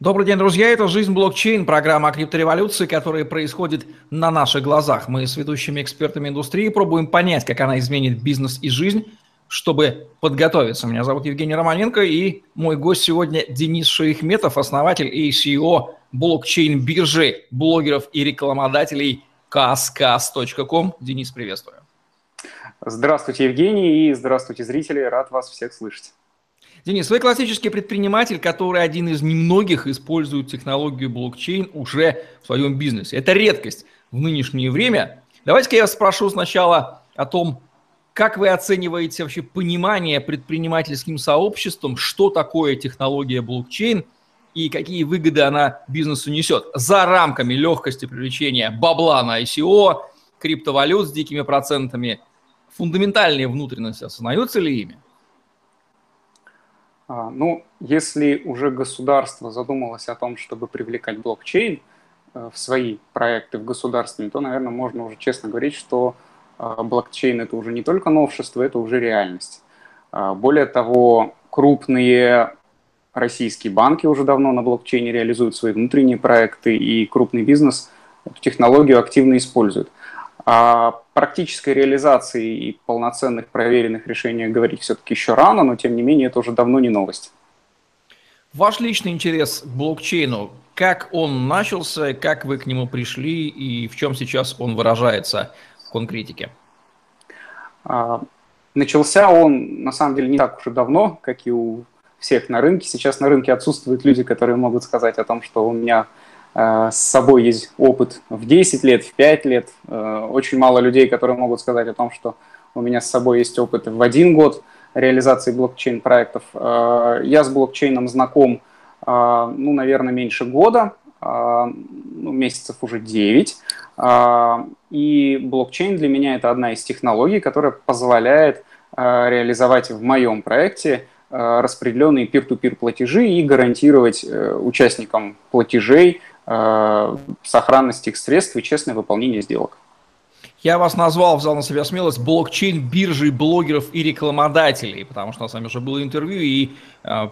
Добрый день, друзья. Это «Жизнь блокчейн», программа о криптореволюции, которая происходит на наших глазах. Мы с ведущими экспертами индустрии пробуем понять, как она изменит бизнес и жизнь, чтобы подготовиться. Меня зовут Евгений Романенко, и мой гость сегодня Денис Шейхметов, основатель и CEO блокчейн-биржи блогеров и рекламодателей kaskas.com. Денис, приветствую. Здравствуйте, Евгений, и здравствуйте, зрители. Рад вас всех слышать. Денис, вы классический предприниматель, который один из немногих использует технологию блокчейн уже в своем бизнесе. Это редкость в нынешнее время. Давайте-ка я спрошу сначала о том, как вы оцениваете вообще понимание предпринимательским сообществом, что такое технология блокчейн и какие выгоды она бизнесу несет за рамками легкости привлечения бабла на ICO, криптовалют с дикими процентами, фундаментальные внутренности осознаются ли ими? А, ну, если уже государство задумалось о том, чтобы привлекать блокчейн э, в свои проекты в государственные, то, наверное, можно уже честно говорить, что а, блокчейн это уже не только новшество, это уже реальность. А, более того, крупные российские банки уже давно на блокчейне реализуют свои внутренние проекты, и крупный бизнес эту технологию активно использует. О практической реализации и полноценных проверенных решениях говорить все-таки еще рано, но тем не менее это уже давно не новость. Ваш личный интерес к блокчейну, как он начался, как вы к нему пришли и в чем сейчас он выражается в конкретике? А, начался он, на самом деле, не так уж и давно, как и у всех на рынке. Сейчас на рынке отсутствуют люди, которые могут сказать о том, что у меня с собой есть опыт в 10 лет, в 5 лет. Э, очень мало людей, которые могут сказать о том, что у меня с собой есть опыт в один год реализации блокчейн-проектов. Э, я с блокчейном знаком, ну, наверное, меньше года, ну, месяцев уже 9. И блокчейн для меня это одна из технологий, которая позволяет реализовать в моем проекте распределенные peer-to-peer платежи и гарантировать участникам платежей Э, сохранность их средств и честное выполнение сделок. Я вас назвал, взял на себя смелость, блокчейн биржи блогеров и рекламодателей, потому что у нас с вами уже было интервью, и э,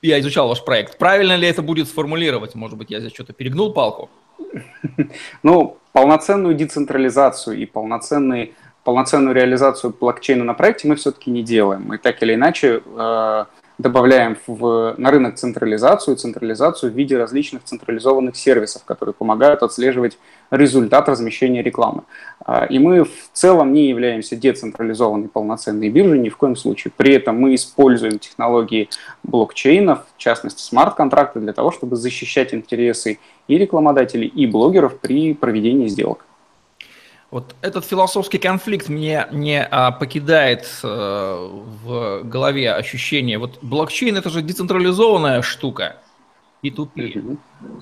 я изучал ваш проект. Правильно ли это будет сформулировать? Может быть, я здесь что-то перегнул палку? Ну, полноценную децентрализацию и полноценный, полноценную реализацию блокчейна на проекте мы все-таки не делаем. Мы так или иначе э, добавляем в, на рынок централизацию, централизацию в виде различных централизованных сервисов, которые помогают отслеживать результат размещения рекламы. А, и мы в целом не являемся децентрализованной полноценной биржей ни в коем случае. При этом мы используем технологии блокчейнов, в частности смарт-контракты, для того, чтобы защищать интересы и рекламодателей, и блогеров при проведении сделок. Вот этот философский конфликт мне не а, покидает э, в голове ощущение. Вот блокчейн это же децентрализованная штука. И тут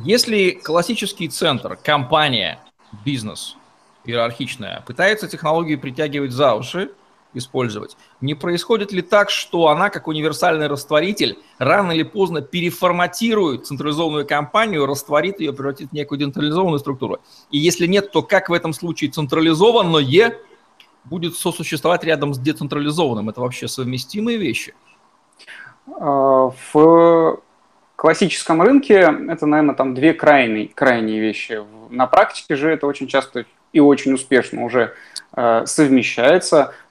Если классический центр, компания, бизнес, иерархичная, пытается технологию притягивать за уши, использовать. Не происходит ли так, что она, как универсальный растворитель, рано или поздно переформатирует централизованную компанию, растворит ее, превратит в некую децентрализованную структуру? И если нет, то как в этом случае централизованное будет сосуществовать рядом с децентрализованным? Это вообще совместимые вещи? А, в классическом рынке это, наверное, там две крайние, крайние вещи. На практике же это очень часто и очень успешно уже э,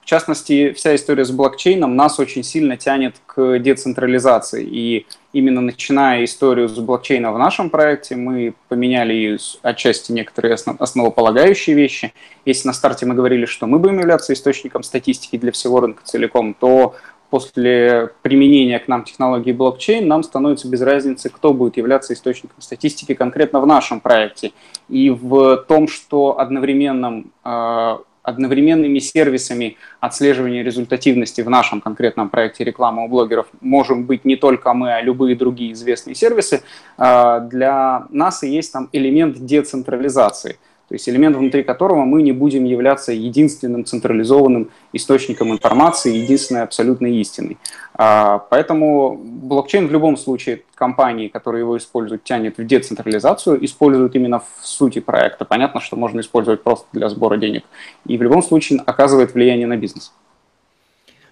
совмещается частности, вся история с блокчейном нас очень сильно тянет к децентрализации. И именно начиная историю с блокчейна в нашем проекте, мы поменяли отчасти некоторые основополагающие вещи. Если на старте мы говорили, что мы будем являться источником статистики для всего рынка целиком, то после применения к нам технологии блокчейн нам становится без разницы, кто будет являться источником статистики конкретно в нашем проекте. И в том, что одновременном э, одновременными сервисами отслеживания результативности в нашем конкретном проекте рекламы у блогеров. Можем быть не только мы, а любые другие известные сервисы, а, для нас есть там элемент децентрализации – то есть элемент, внутри которого мы не будем являться единственным централизованным источником информации, единственной абсолютной истиной. А, поэтому блокчейн в любом случае компании, которые его используют, тянет в децентрализацию, используют именно в сути проекта. Понятно, что можно использовать просто для сбора денег. И в любом случае оказывает влияние на бизнес.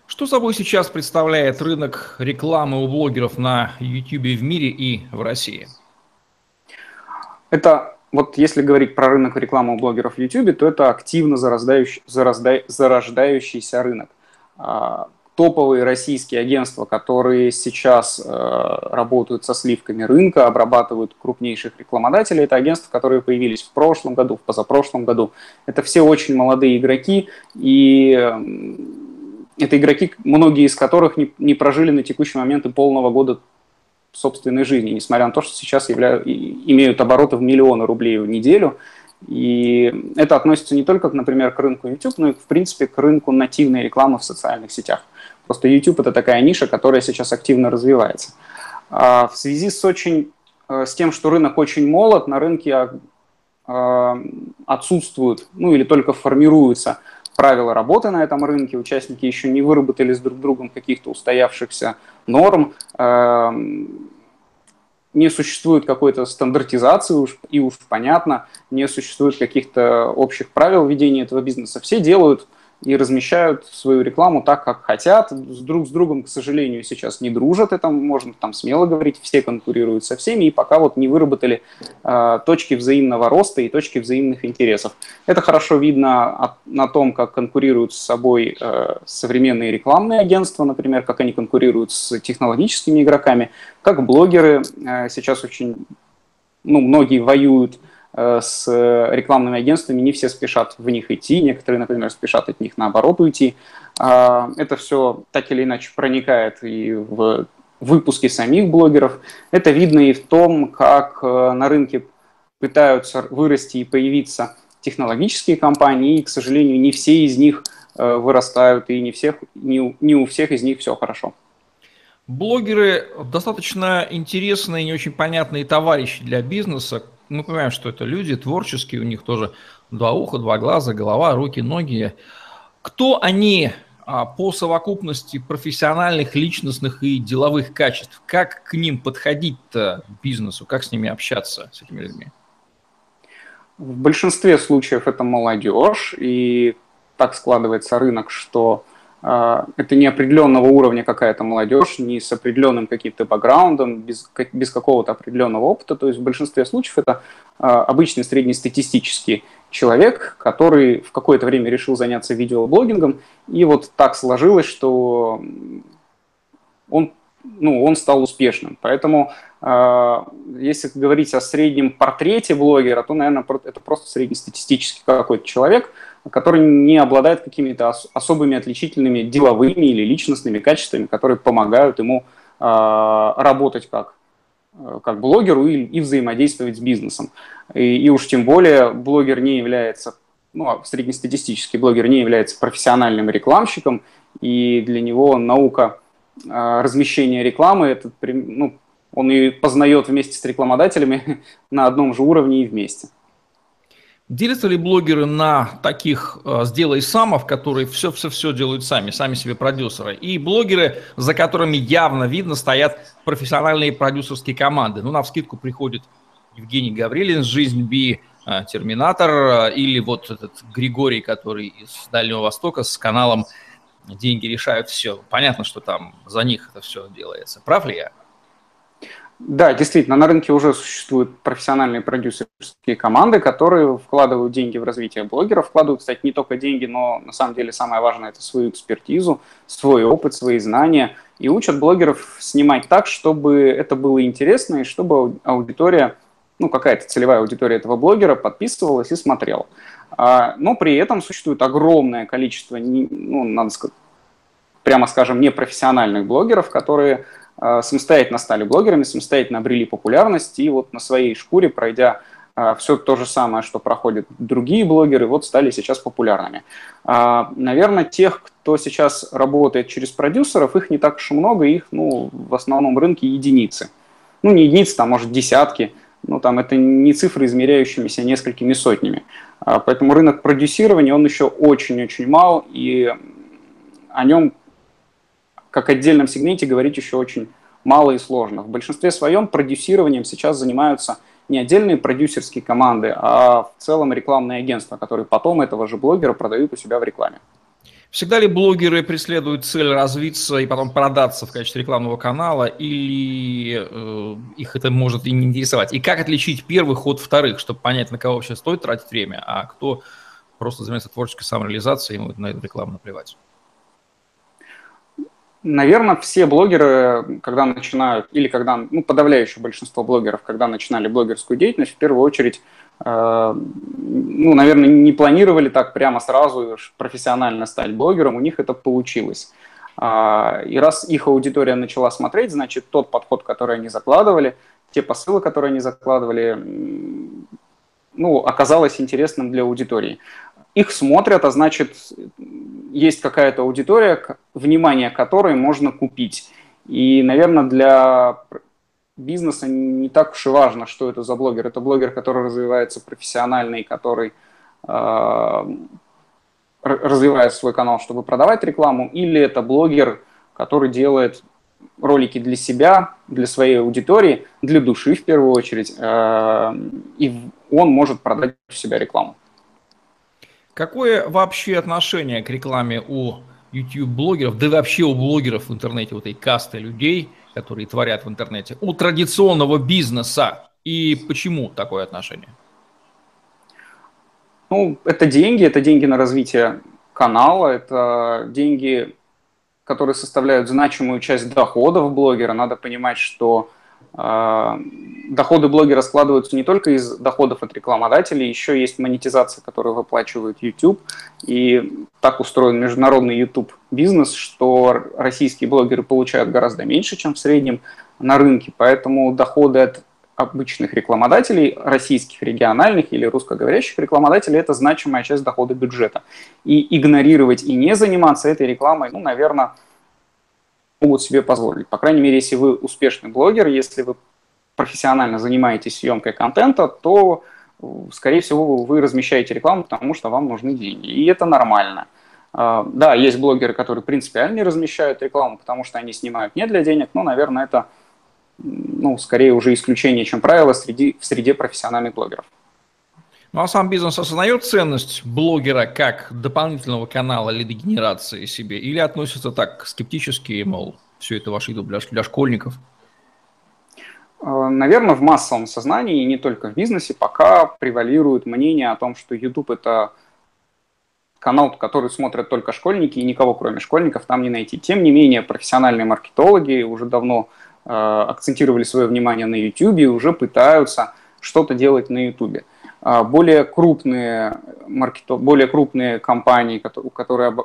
Что собой сейчас представляет рынок рекламы у блогеров на YouTube в мире и в России? Это вот если говорить про рынок рекламы у блогеров в YouTube, то это активно зарождающий, зарожда, зарождающийся рынок. А, топовые российские агентства, которые сейчас э, работают со сливками рынка, обрабатывают крупнейших рекламодателей, это агентства, которые появились в прошлом году, в позапрошлом году. Это все очень молодые игроки, и это игроки, многие из которых не, не прожили на текущий момент и полного года собственной жизни, несмотря на то, что сейчас являют, имеют обороты в миллионы рублей в неделю. И это относится не только, например, к рынку YouTube, но и, в принципе, к рынку нативной рекламы в социальных сетях. Просто YouTube – это такая ниша, которая сейчас активно развивается. А в связи с, очень, э, с тем, что рынок очень молод, на рынке а, отсутствуют, ну или только формируются правила работы на этом рынке, участники еще не выработали с друг другом каких-то устоявшихся норм, эм, не существует какой-то стандартизации, уж, и уж понятно, не существует каких-то общих правил ведения этого бизнеса. Все делают и размещают свою рекламу так, как хотят. С друг с другом, к сожалению, сейчас не дружат, это можно там смело говорить, все конкурируют со всеми, и пока вот не выработали э, точки взаимного роста и точки взаимных интересов. Это хорошо видно от, на том, как конкурируют с собой э, современные рекламные агентства, например, как они конкурируют с технологическими игроками, как блогеры э, сейчас очень, ну, многие воюют с рекламными агентствами, не все спешат в них идти, некоторые, например, спешат от них наоборот уйти. А, это все так или иначе проникает и в выпуски самих блогеров. Это видно и в том, как э, на рынке пытаются вырасти и появиться технологические компании, и, к сожалению, не все из них э, вырастают, и не, всех, не, не у всех из них все хорошо. Блогеры достаточно интересные, не очень понятные товарищи для бизнеса, мы понимаем, что это люди творческие, у них тоже два уха, два глаза, голова, руки, ноги. Кто они а, по совокупности профессиональных, личностных и деловых качеств? Как к ним подходить-то бизнесу? Как с ними общаться, с этими людьми? В большинстве случаев это молодежь, и так складывается рынок, что а, это не определенного уровня какая-то молодежь, не с определенным каким-то бэкграундом, без, без какого-то определенного опыта. То есть в большинстве случаев это а, обычный среднестатистический человек, который в какое-то время решил заняться видеоблогингом, и вот так сложилось, что он, ну, он стал успешным. Поэтому э, если говорить о среднем портрете блогера, то, наверное, это просто среднестатистический какой-то человек – который не обладает какими-то ос- особыми отличительными деловыми или личностными качествами, которые помогают ему э, работать как, э, как блогеру и, и взаимодействовать с бизнесом. И, и уж тем более блогер не является, ну, а среднестатистический блогер не является профессиональным рекламщиком, и для него наука э, размещения рекламы, этот, ну, он и познает вместе с рекламодателями на одном же уровне и вместе. Делятся ли блогеры на таких э, «сделай самов», которые все-все-все делают сами, сами себе продюсеры, и блогеры, за которыми явно видно стоят профессиональные продюсерские команды? Ну, на вскидку приходит Евгений Гаврилин, «Жизнь Би», э, «Терминатор», э, или вот этот Григорий, который из Дальнего Востока с каналом «Деньги решают все». Понятно, что там за них это все делается. Прав ли я? Да, действительно, на рынке уже существуют профессиональные продюсерские команды, которые вкладывают деньги в развитие блогеров, вкладывают, кстати, не только деньги, но на самом деле самое важное – это свою экспертизу, свой опыт, свои знания, и учат блогеров снимать так, чтобы это было интересно, и чтобы аудитория, ну, какая-то целевая аудитория этого блогера подписывалась и смотрела. А, но при этом существует огромное количество, ну, надо сказать, прямо скажем, непрофессиональных блогеров, которые самостоятельно стали блогерами, самостоятельно обрели популярность, и вот на своей шкуре, пройдя э, все то же самое, что проходят другие блогеры, вот стали сейчас популярными. Э, наверное, тех, кто сейчас работает через продюсеров, их не так уж и много, их ну, в основном рынке единицы. Ну, не единицы, там, может, десятки, ну, там это не цифры, измеряющимися несколькими сотнями. Поэтому рынок продюсирования, он еще очень-очень мал, и о нем как отдельном сегменте говорить еще очень мало и сложно. В большинстве своем продюсированием сейчас занимаются не отдельные продюсерские команды, а в целом рекламные агентства, которые потом этого же блогера продают у себя в рекламе. Всегда ли блогеры преследуют цель развиться и потом продаться в качестве рекламного канала, или э, их это может и не интересовать? И как отличить первых от вторых, чтобы понять, на кого вообще стоит тратить время, а кто просто занимается творческой самореализацией, ему на эту рекламу наплевать? Наверное, все блогеры, когда начинают, или когда, ну, подавляющее большинство блогеров, когда начинали блогерскую деятельность, в первую очередь Э, ну, наверное, не планировали так прямо сразу профессионально стать блогером, у них это получилось. А, и раз их аудитория начала смотреть, значит, тот подход, который они закладывали, те посылы, которые они закладывали, ну, оказалось интересным для аудитории. Их смотрят, а значит, есть какая-то аудитория, внимание которой можно купить. И, наверное, для бизнеса не так уж и важно, что это за блогер. Это блогер, который развивается профессионально и который э, развивает свой канал, чтобы продавать рекламу, или это блогер, который делает ролики для себя, для своей аудитории, для души в первую очередь, э, и он может продать у себя рекламу. Какое вообще отношение к рекламе у YouTube-блогеров, да и вообще у блогеров в интернете, вот этой касты людей – которые творят в интернете, у традиционного бизнеса? И почему такое отношение? Ну, это деньги, это деньги на развитие канала, это деньги, которые составляют значимую часть доходов блогера. Надо понимать, что доходы блогера складываются не только из доходов от рекламодателей, еще есть монетизация, которую выплачивает YouTube. И так устроен международный YouTube бизнес, что российские блогеры получают гораздо меньше, чем в среднем на рынке. Поэтому доходы от обычных рекламодателей, российских, региональных или русскоговорящих рекламодателей, это значимая часть дохода бюджета. И игнорировать и не заниматься этой рекламой, ну, наверное, могут себе позволить. По крайней мере, если вы успешный блогер, если вы профессионально занимаетесь съемкой контента, то, скорее всего, вы размещаете рекламу, потому что вам нужны деньги. И это нормально. А, да, есть блогеры, которые принципиально не размещают рекламу, потому что они снимают не для денег, но, наверное, это ну, скорее уже исключение, чем правило среди, в среде профессиональных блогеров. Ну а сам бизнес осознает ценность блогера как дополнительного канала лидогенерации себе или относится так скептически, мол, все это ваш YouTube для, для школьников? Э, Наверное, в массовом сознании, и не только в бизнесе, пока превалирует мнение о том, что YouTube – это канал, который смотрят только школьники, и никого, кроме школьников, там не найти. Тем не менее, профессиональные маркетологи уже давно э, акцентировали свое внимание на YouTube и уже пытаются что-то делать на YouTube. А, более крупные, маркетов, более крупные компании, у которых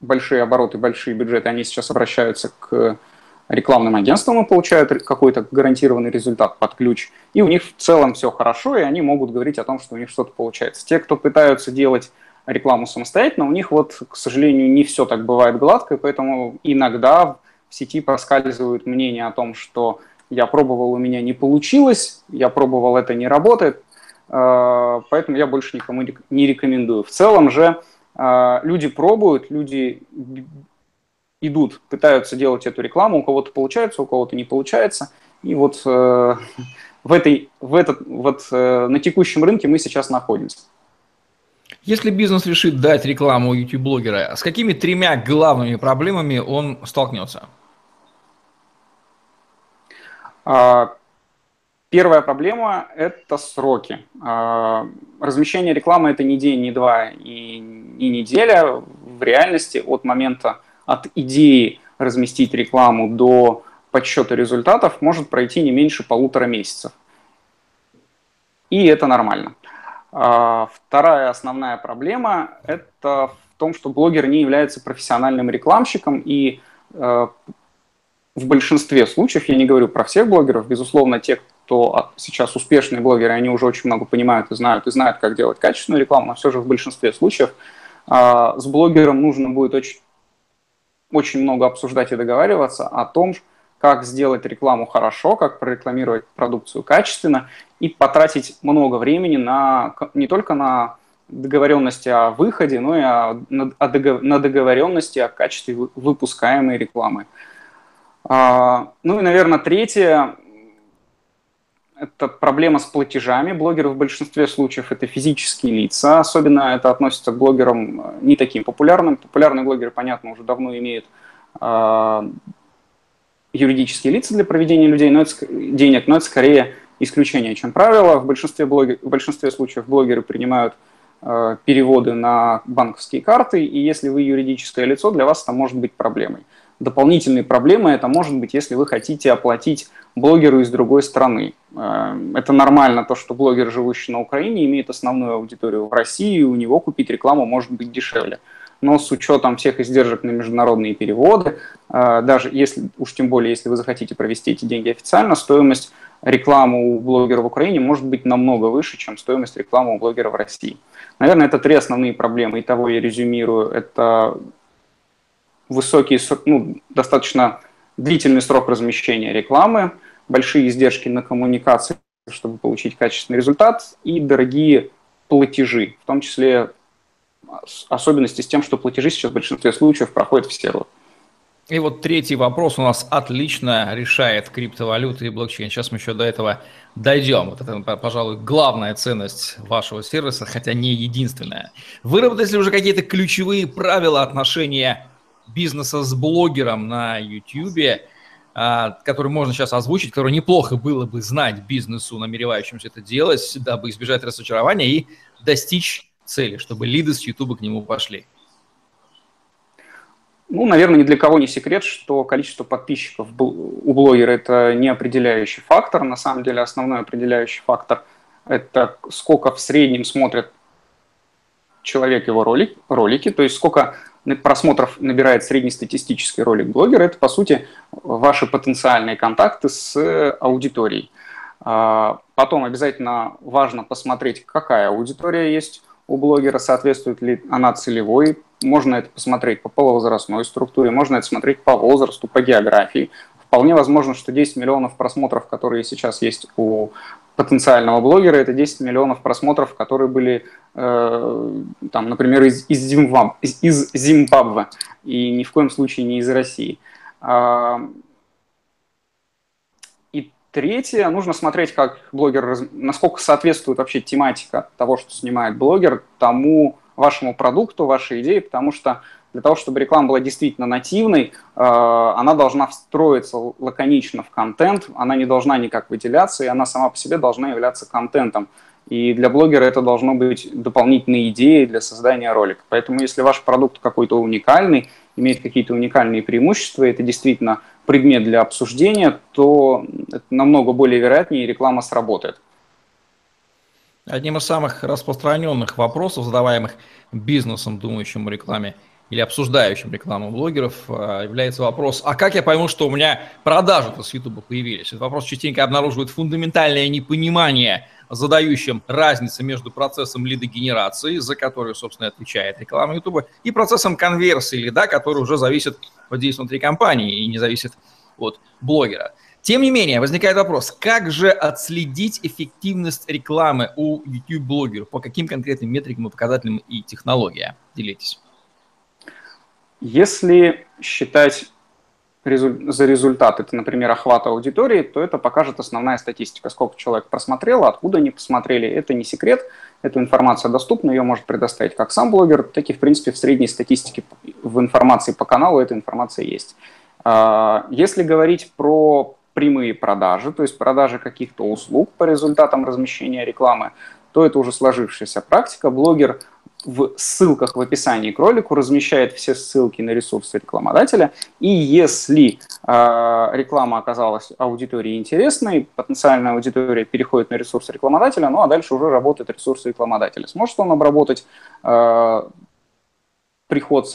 большие обороты, большие бюджеты, они сейчас обращаются к рекламным агентствам и получают какой-то гарантированный результат под ключ. И у них в целом все хорошо, и они могут говорить о том, что у них что-то получается. Те, кто пытаются делать рекламу самостоятельно, у них вот, к сожалению, не все так бывает гладко, и поэтому иногда в сети проскальзывают мнения о том, что я пробовал, у меня не получилось, я пробовал, это не работает, поэтому я больше никому не рекомендую. В целом же э, люди пробуют, люди идут, пытаются делать эту рекламу, у кого-то получается, у кого-то не получается. И вот э, в этой, в этот, вот на текущем рынке мы сейчас находимся. Если бизнес решит дать рекламу YouTube-блогера, с какими тремя главными проблемами он столкнется? А, Первая проблема – это сроки. А, размещение рекламы – это не день, не два и не неделя. В реальности от момента, от идеи разместить рекламу до подсчета результатов может пройти не меньше полутора месяцев. И это нормально. А, вторая основная проблема – это в том, что блогер не является профессиональным рекламщиком и э, в большинстве случаев, я не говорю про всех блогеров, безусловно, те, кто сейчас успешные блогеры, они уже очень много понимают и знают, и знают, как делать качественную рекламу, но все же в большинстве случаев а, с блогером нужно будет очень, очень много обсуждать и договариваться о том, как сделать рекламу хорошо, как прорекламировать продукцию качественно и потратить много времени на, не только на договоренности о выходе, но и о, на договоренности о качестве выпускаемой рекламы. А, ну и, наверное, третье, это проблема с платежами. Блогеры в большинстве случаев это физические лица. Особенно это относится к блогерам э, не таким популярным. Популярные блогеры, понятно, уже давно имеют э, юридические лица для проведения людей, но это, денег, но это скорее исключение, чем правило. В большинстве, блогер, в большинстве случаев блогеры принимают э, переводы на банковские карты, и если вы юридическое лицо, для вас это может быть проблемой. Дополнительной проблемой это может быть, если вы хотите оплатить блогеру из другой страны. Э, это нормально, то, что блогер, живущий на Украине, имеет основную аудиторию в России, и у него купить рекламу может быть дешевле. Но с учетом всех издержек на международные переводы, э, даже если, уж тем более, если вы захотите провести эти деньги официально, стоимость рекламы у блогера в Украине может быть намного выше, чем стоимость рекламы у блогера в России. Наверное, это три основные проблемы. Итого я резюмирую. Это высокий, ну, достаточно длительный срок размещения рекламы, большие издержки на коммуникации, чтобы получить качественный результат, и дорогие платежи, в том числе особенности с тем, что платежи сейчас в большинстве случаев проходят в сервер. И вот третий вопрос у нас отлично решает криптовалюты и блокчейн. Сейчас мы еще до этого дойдем. Вот это, пожалуй, главная ценность вашего сервиса, хотя не единственная. Выработать ли уже какие-то ключевые правила отношения бизнеса с блогером на YouTube, а, который можно сейчас озвучить, который неплохо было бы знать бизнесу, намеревающимся это делать, дабы избежать разочарования и достичь цели, чтобы лиды с YouTube к нему пошли? Ну, наверное, ни для кого не секрет, что количество подписчиков у блогера – это не определяющий фактор. На самом деле основной определяющий фактор – это сколько в среднем смотрит человек его ролик, ролики, то есть сколько просмотров набирает среднестатистический ролик блогера, это, по сути, ваши потенциальные контакты с аудиторией. А, потом обязательно важно посмотреть, какая аудитория есть у блогера, соответствует ли она целевой. Можно это посмотреть по полувозрастной структуре, можно это смотреть по возрасту, по географии. Вполне возможно, что 10 миллионов просмотров, которые сейчас есть у потенциального блогера, это 10 миллионов просмотров, которые были, э, там, например, из, из, Зимбаб, из, из Зимбабве, и ни в коем случае не из России. А, и третье, нужно смотреть, как блогер, насколько соответствует вообще тематика того, что снимает блогер, тому вашему продукту, вашей идее, потому что для того, чтобы реклама была действительно нативной, э, она должна встроиться лаконично в контент, она не должна никак выделяться, и она сама по себе должна являться контентом. И для блогера это должно быть дополнительной идеей для создания ролика. Поэтому если ваш продукт какой-то уникальный, имеет какие-то уникальные преимущества, это действительно предмет для обсуждения, то это намного более вероятнее, и реклама сработает. Одним из самых распространенных вопросов, задаваемых бизнесом, думающим о рекламе, или обсуждающим рекламу блогеров, а, является вопрос, а как я пойму, что у меня продажи-то с YouTube появились? Этот вопрос частенько обнаруживает фундаментальное непонимание задающим разницы между процессом лидогенерации, за который, собственно, отвечает реклама YouTube, и процессом конверсии лида, который уже зависит от действия внутри компании и не зависит от блогера. Тем не менее, возникает вопрос, как же отследить эффективность рекламы у YouTube-блогеров, по каким конкретным метрикам и показателям и технологиям? Делитесь. Если считать за результат, это, например, охват аудитории, то это покажет основная статистика, сколько человек просмотрело, откуда они посмотрели. Это не секрет, эта информация доступна, ее может предоставить как сам блогер, так и, в принципе, в средней статистике в информации по каналу эта информация есть. А, если говорить про прямые продажи, то есть продажи каких-то услуг по результатам размещения рекламы, то это уже сложившаяся практика. Блогер в ссылках в описании к ролику размещает все ссылки на ресурсы рекламодателя. И если э, реклама оказалась аудитории интересной, потенциальная аудитория переходит на ресурс рекламодателя, ну а дальше уже работает ресурс рекламодателя. Сможет он обработать э, приход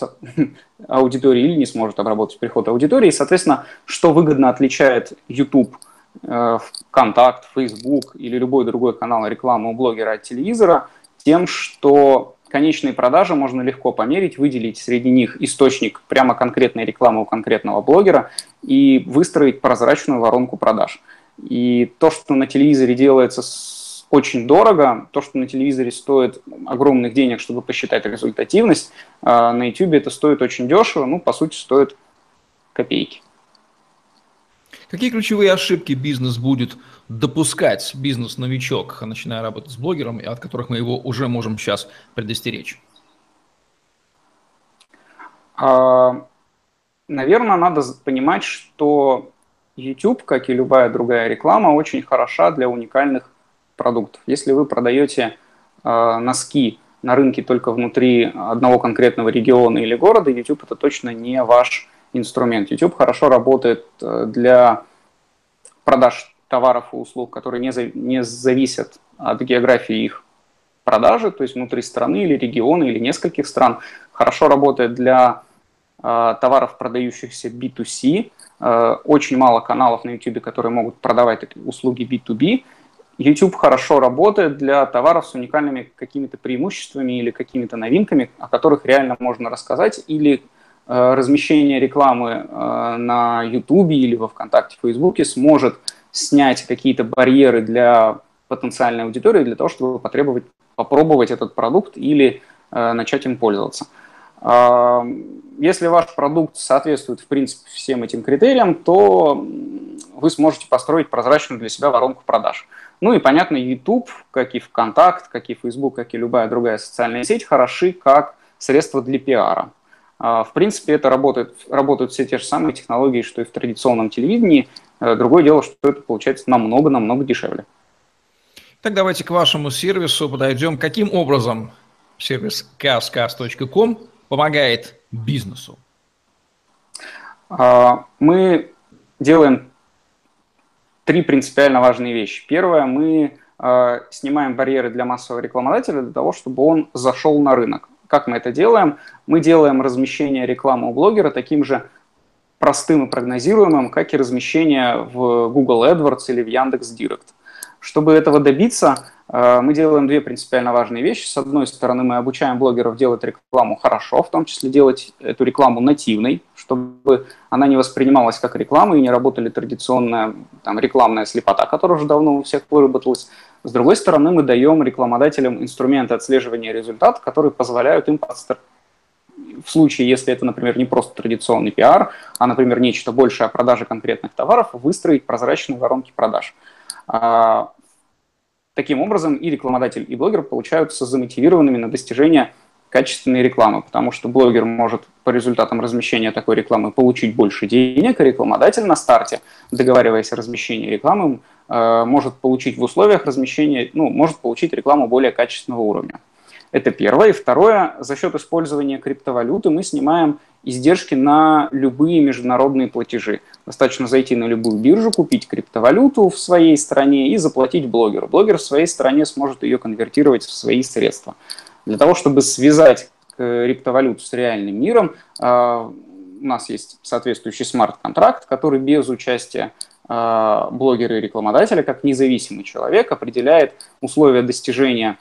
аудитории или не сможет обработать приход аудитории. И, соответственно, что выгодно отличает YouTube э, ВКонтакт, Facebook или любой другой канал рекламы у блогера от телевизора, тем, что конечные продажи можно легко померить, выделить среди них источник прямо конкретной рекламы у конкретного блогера и выстроить прозрачную воронку продаж. И то, что на телевизоре делается очень дорого, то, что на телевизоре стоит огромных денег, чтобы посчитать результативность, а на YouTube это стоит очень дешево, ну, по сути, стоит копейки. Какие ключевые ошибки бизнес будет допускать бизнес-новичок, начиная работать с блогером, и от которых мы его уже можем сейчас предостеречь? А, наверное, надо понимать, что YouTube, как и любая другая реклама, очень хороша для уникальных продуктов. Если вы продаете э, носки на рынке только внутри одного конкретного региона или города, YouTube это точно не ваш инструмент. YouTube хорошо работает э, для продаж товаров и услуг, которые не, за, не зависят от географии их продажи, то есть внутри страны или региона или нескольких стран. Хорошо работает для э, товаров, продающихся B2C. Э, очень мало каналов на YouTube, которые могут продавать услуги B2B. YouTube хорошо работает для товаров с уникальными какими-то преимуществами или какими-то новинками, о которых реально можно рассказать, или э, размещение рекламы э, на YouTube или во ВКонтакте, Фейсбуке сможет снять какие-то барьеры для потенциальной аудитории для того, чтобы потребовать, попробовать этот продукт или э, начать им пользоваться. Э, если ваш продукт соответствует, в принципе, всем этим критериям, то вы сможете построить прозрачную для себя воронку продаж. Ну и, понятно, YouTube, как и ВКонтакт, как и Facebook, как и любая другая социальная сеть, хороши как средство для пиара. А, в принципе, это работает, работают все те же самые технологии, что и в традиционном телевидении. Э, другое дело, что это получается намного-намного дешевле. Так давайте к вашему сервису подойдем. Каким образом сервис cascas.com помогает бизнесу? А, мы делаем три принципиально важные вещи. Первое, мы э, снимаем барьеры для массового рекламодателя для того, чтобы он зашел на рынок. Как мы это делаем? Мы делаем размещение рекламы у блогера таким же простым и прогнозируемым, как и размещение в Google AdWords или в Яндекс Директ. Чтобы этого добиться, э, мы делаем две принципиально важные вещи. С одной стороны, мы обучаем блогеров делать рекламу хорошо, в том числе делать эту рекламу нативной, чтобы она не воспринималась как реклама и не работали традиционная там, рекламная слепота, которая уже давно у всех выработалась. С другой стороны, мы даем рекламодателям инструменты отслеживания результатов, которые позволяют им подстроить в случае, если это, например, не просто традиционный пиар, а, например, нечто большее о продаже конкретных товаров, выстроить прозрачные воронки продаж. А, таким образом и рекламодатель, и блогер получаются замотивированными на достижение качественной рекламы, потому что блогер может по результатам размещения такой рекламы получить больше денег, а рекламодатель на старте, договариваясь о размещении рекламы, э, может получить в условиях размещения, ну, может получить рекламу более качественного уровня. Это первое. И второе, за счет использования криптовалюты мы снимаем издержки на любые международные платежи. Достаточно зайти на любую биржу, купить криптовалюту в своей стране и заплатить блогеру. Блогер в своей стране сможет ее конвертировать в свои средства. Для того, чтобы связать криптовалюту с реальным миром, а, у нас есть соответствующий смарт-контракт, который без участия а, блогера и рекламодателя, как независимый человек, определяет условия достижения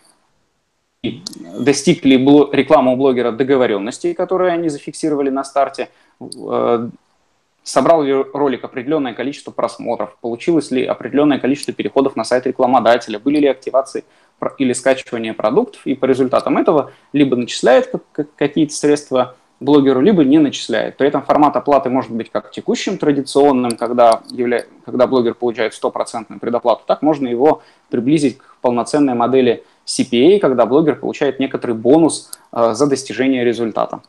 достиг ли реклама у блогера договоренностей, которые они зафиксировали на старте, э, собрал ли ролик определенное количество просмотров, получилось ли определенное количество переходов на сайт рекламодателя, были ли активации или скачивания продуктов, и по результатам этого либо начисляет какие-то средства блогеру, либо не начисляет. При этом формат оплаты может быть как текущим, традиционным, когда, явля... когда блогер получает стопроцентную предоплату, так можно его приблизить к полноценной модели CPA, когда блогер получает некоторый бонус э, за достижение результата.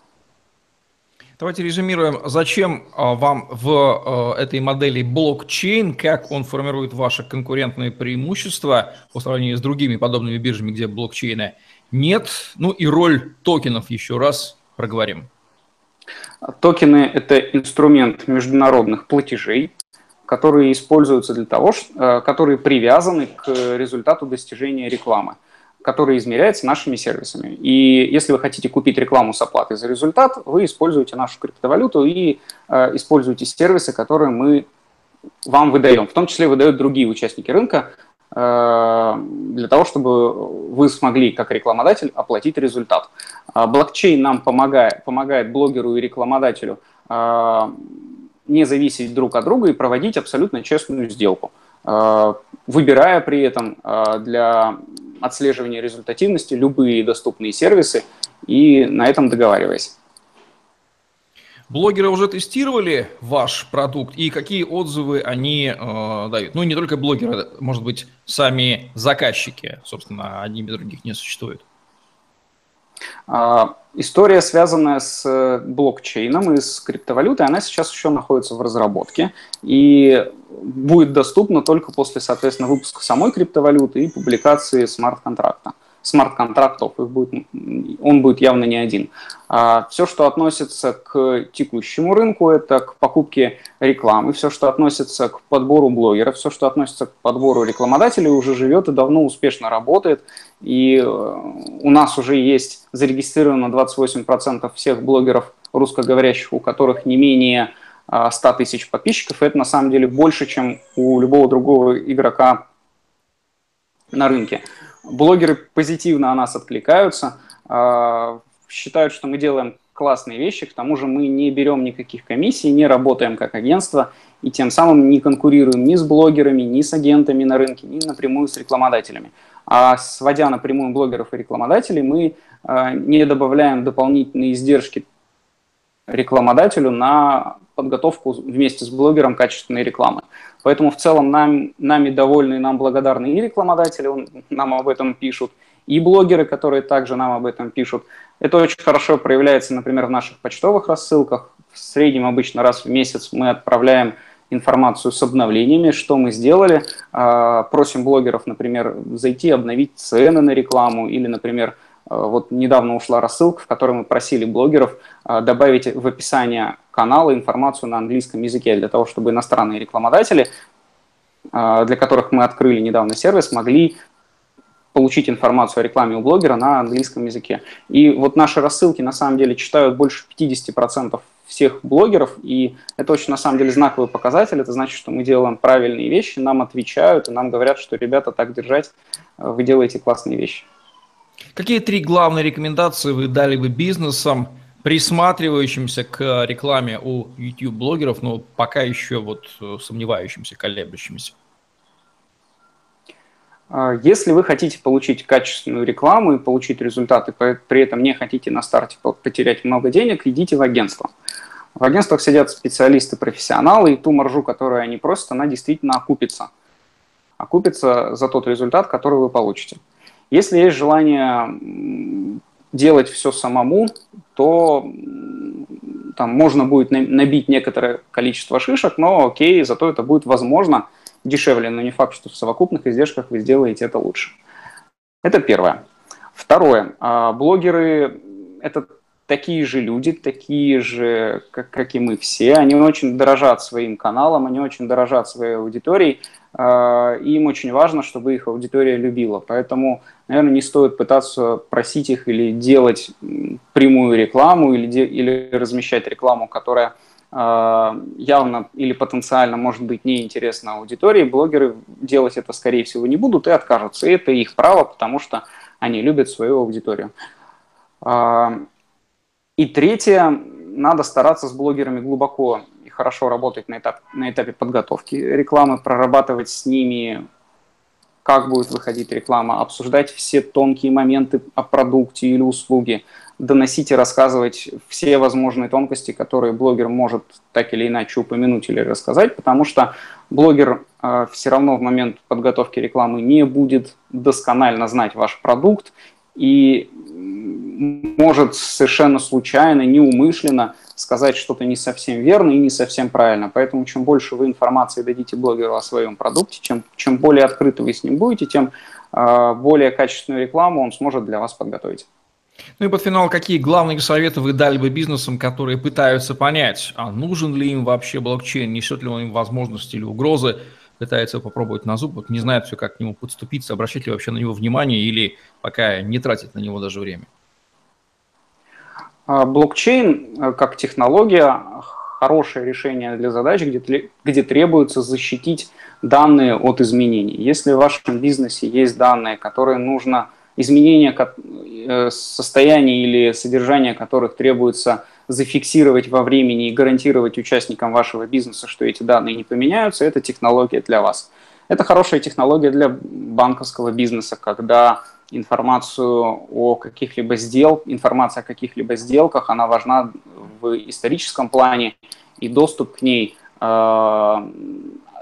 Давайте резюмируем, зачем а, вам в а, этой модели блокчейн, как он формирует ваши конкурентные преимущества по сравнению с другими подобными биржами, где блокчейна нет, ну и роль токенов еще раз проговорим. Токены – это инструмент международных платежей, которые используются для того, э, которые привязаны к результату достижения рекламы который измеряется нашими сервисами. И если вы хотите купить рекламу с оплатой за результат, вы используете нашу криптовалюту и э, используете сервисы, которые мы вам выдаем. В том числе выдают другие участники рынка э, для того, чтобы вы смогли, как рекламодатель, оплатить результат. Э, блокчейн нам помогает, помогает блогеру и рекламодателю не зависеть друг от друга и проводить абсолютно честную сделку, э, выбирая при этом э, для отслеживания результативности любые доступные сервисы и на этом договариваясь. Блогеры уже тестировали ваш продукт и какие отзывы они э, дают? Ну, не только блогеры, может быть, сами заказчики, собственно, одни без других не существует. А, история, связанная с э, блокчейном и с криптовалютой, она сейчас еще находится в разработке и будет доступна только после, соответственно, выпуска самой криптовалюты и публикации смарт-контракта смарт-контрактов, их будет, он будет явно не один. А все, что относится к текущему рынку, это к покупке рекламы, все, что относится к подбору блогеров, все, что относится к подбору рекламодателей, уже живет и давно успешно работает. И э, у нас уже есть зарегистрировано 28% всех блогеров русскоговорящих, у которых не менее 100 а, тысяч подписчиков. Это на самом деле больше, чем у любого другого игрока на рынке. Блогеры позитивно о нас откликаются, а, считают, что мы делаем классные вещи, к тому же мы не берем никаких комиссий, не работаем как агентство и тем самым не конкурируем ни с блогерами, ни с агентами на рынке, ни напрямую с рекламодателями. А сводя напрямую блогеров и рекламодателей, мы а, не добавляем дополнительные издержки рекламодателю на подготовку вместе с блогером качественной рекламы. Поэтому в целом нам, нами довольны нам благодарны и рекламодатели, он, нам об этом пишут, и блогеры, которые также нам об этом пишут. Это очень хорошо проявляется, например, в наших почтовых рассылках. В среднем обычно раз в месяц мы отправляем информацию с обновлениями, что мы сделали. А, просим блогеров, например, зайти, обновить цены на рекламу или, например, вот недавно ушла рассылка, в которой мы просили блогеров э, добавить в описание канала информацию на английском языке, для того, чтобы иностранные рекламодатели, э, для которых мы открыли недавно сервис, могли получить информацию о рекламе у блогера на английском языке. И вот наши рассылки на самом деле читают больше 50% всех блогеров, и это очень на самом деле знаковый показатель, это значит, что мы делаем правильные вещи, нам отвечают, и нам говорят, что ребята так держать, вы делаете классные вещи. Какие три главные рекомендации вы дали бы бизнесам, присматривающимся к рекламе у YouTube-блогеров, но пока еще вот э, сомневающимся, колеблющимся? А, если вы хотите получить качественную рекламу и получить результаты, при этом не хотите на старте потерять много денег, идите в агентство. В агентствах сидят специалисты-профессионалы, и ту маржу, которую они просят, она действительно окупится. Окупится за тот результат, который вы получите. Если есть желание делать все самому, то там можно будет набить некоторое количество шишек, но окей, зато это будет возможно дешевле, но не факт, что в совокупных издержках вы сделаете это лучше. Это первое. Второе. А, блогеры – это такие же люди, такие же, как, как и мы все. Они очень дорожат своим каналом, они очень дорожат своей аудиторией. А, им очень важно, чтобы их аудитория любила. Поэтому, наверное, не стоит пытаться просить их или делать прямую рекламу, или, де, или размещать рекламу, которая а, явно или потенциально может быть неинтересна аудитории. Блогеры делать это, скорее всего, не будут и откажутся. И это их право, потому что они любят свою аудиторию. А, и третье, надо стараться с блогерами глубоко хорошо работать на, этап, на этапе подготовки рекламы, прорабатывать с ними, как будет выходить реклама, обсуждать все тонкие моменты о продукте или услуге, доносить и рассказывать все возможные тонкости, которые блогер может так или иначе упомянуть или рассказать, потому что блогер э, все равно в момент подготовки рекламы не будет досконально знать ваш продукт и может совершенно случайно, неумышленно сказать что-то не совсем верно и не совсем правильно. Поэтому чем больше вы информации дадите блогеру о своем продукте, чем, чем более открыты вы с ним будете, тем э, более качественную рекламу он сможет для вас подготовить. Ну и под финал, какие главные советы вы дали бы бизнесам, которые пытаются понять, а нужен ли им вообще блокчейн, несет ли он им возможности или угрозы, пытаются попробовать на зуб, вот не знают все, как к нему подступиться, обращать ли вообще на него внимание или пока не тратить на него даже время. А, блокчейн э, как технология хорошее решение для задач, где, где требуется защитить данные от изменений. Если в вашем бизнесе есть данные, которые нужно, изменения э, состояния или содержания которых требуется зафиксировать во времени и гарантировать участникам вашего бизнеса, что эти данные не поменяются, это технология для вас. Это хорошая технология для банковского бизнеса, когда информацию о каких-либо сделках, информация о каких-либо сделках, она важна в историческом плане, и доступ к ней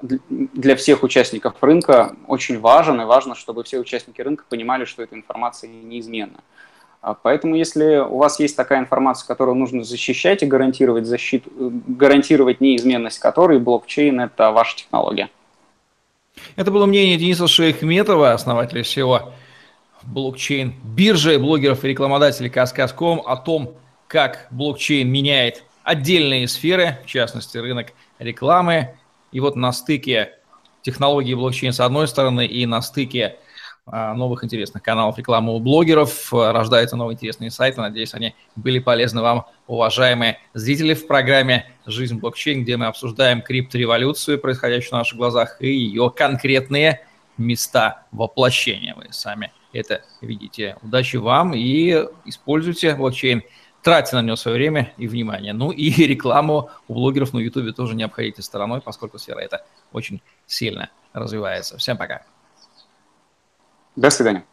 для всех участников рынка очень важен, и важно, чтобы все участники рынка понимали, что эта информация неизменна. А поэтому, если у вас есть такая информация, которую нужно защищать и гарантировать защиту, гарантировать неизменность которой, блокчейн – это ваша технология. Это было мнение Дениса Шейхметова, основателя всего блокчейн биржи, блогеров и рекламодателей Каскас.ком о том, как блокчейн меняет отдельные сферы, в частности рынок рекламы, и вот на стыке технологии блокчейн с одной стороны и на стыке новых интересных каналов рекламы у блогеров а, рождаются новые интересные сайты. Надеюсь, они были полезны вам, уважаемые зрители в программе «Жизнь блокчейн», где мы обсуждаем криптореволюцию, происходящую на наших глазах, и ее конкретные места воплощения. Вы сами это видите. Удачи вам и используйте блокчейн – тратьте на него свое время и внимание. Ну и рекламу у блогеров на YouTube тоже не обходите стороной, поскольку сфера эта очень сильно развивается. Всем пока. До свидания.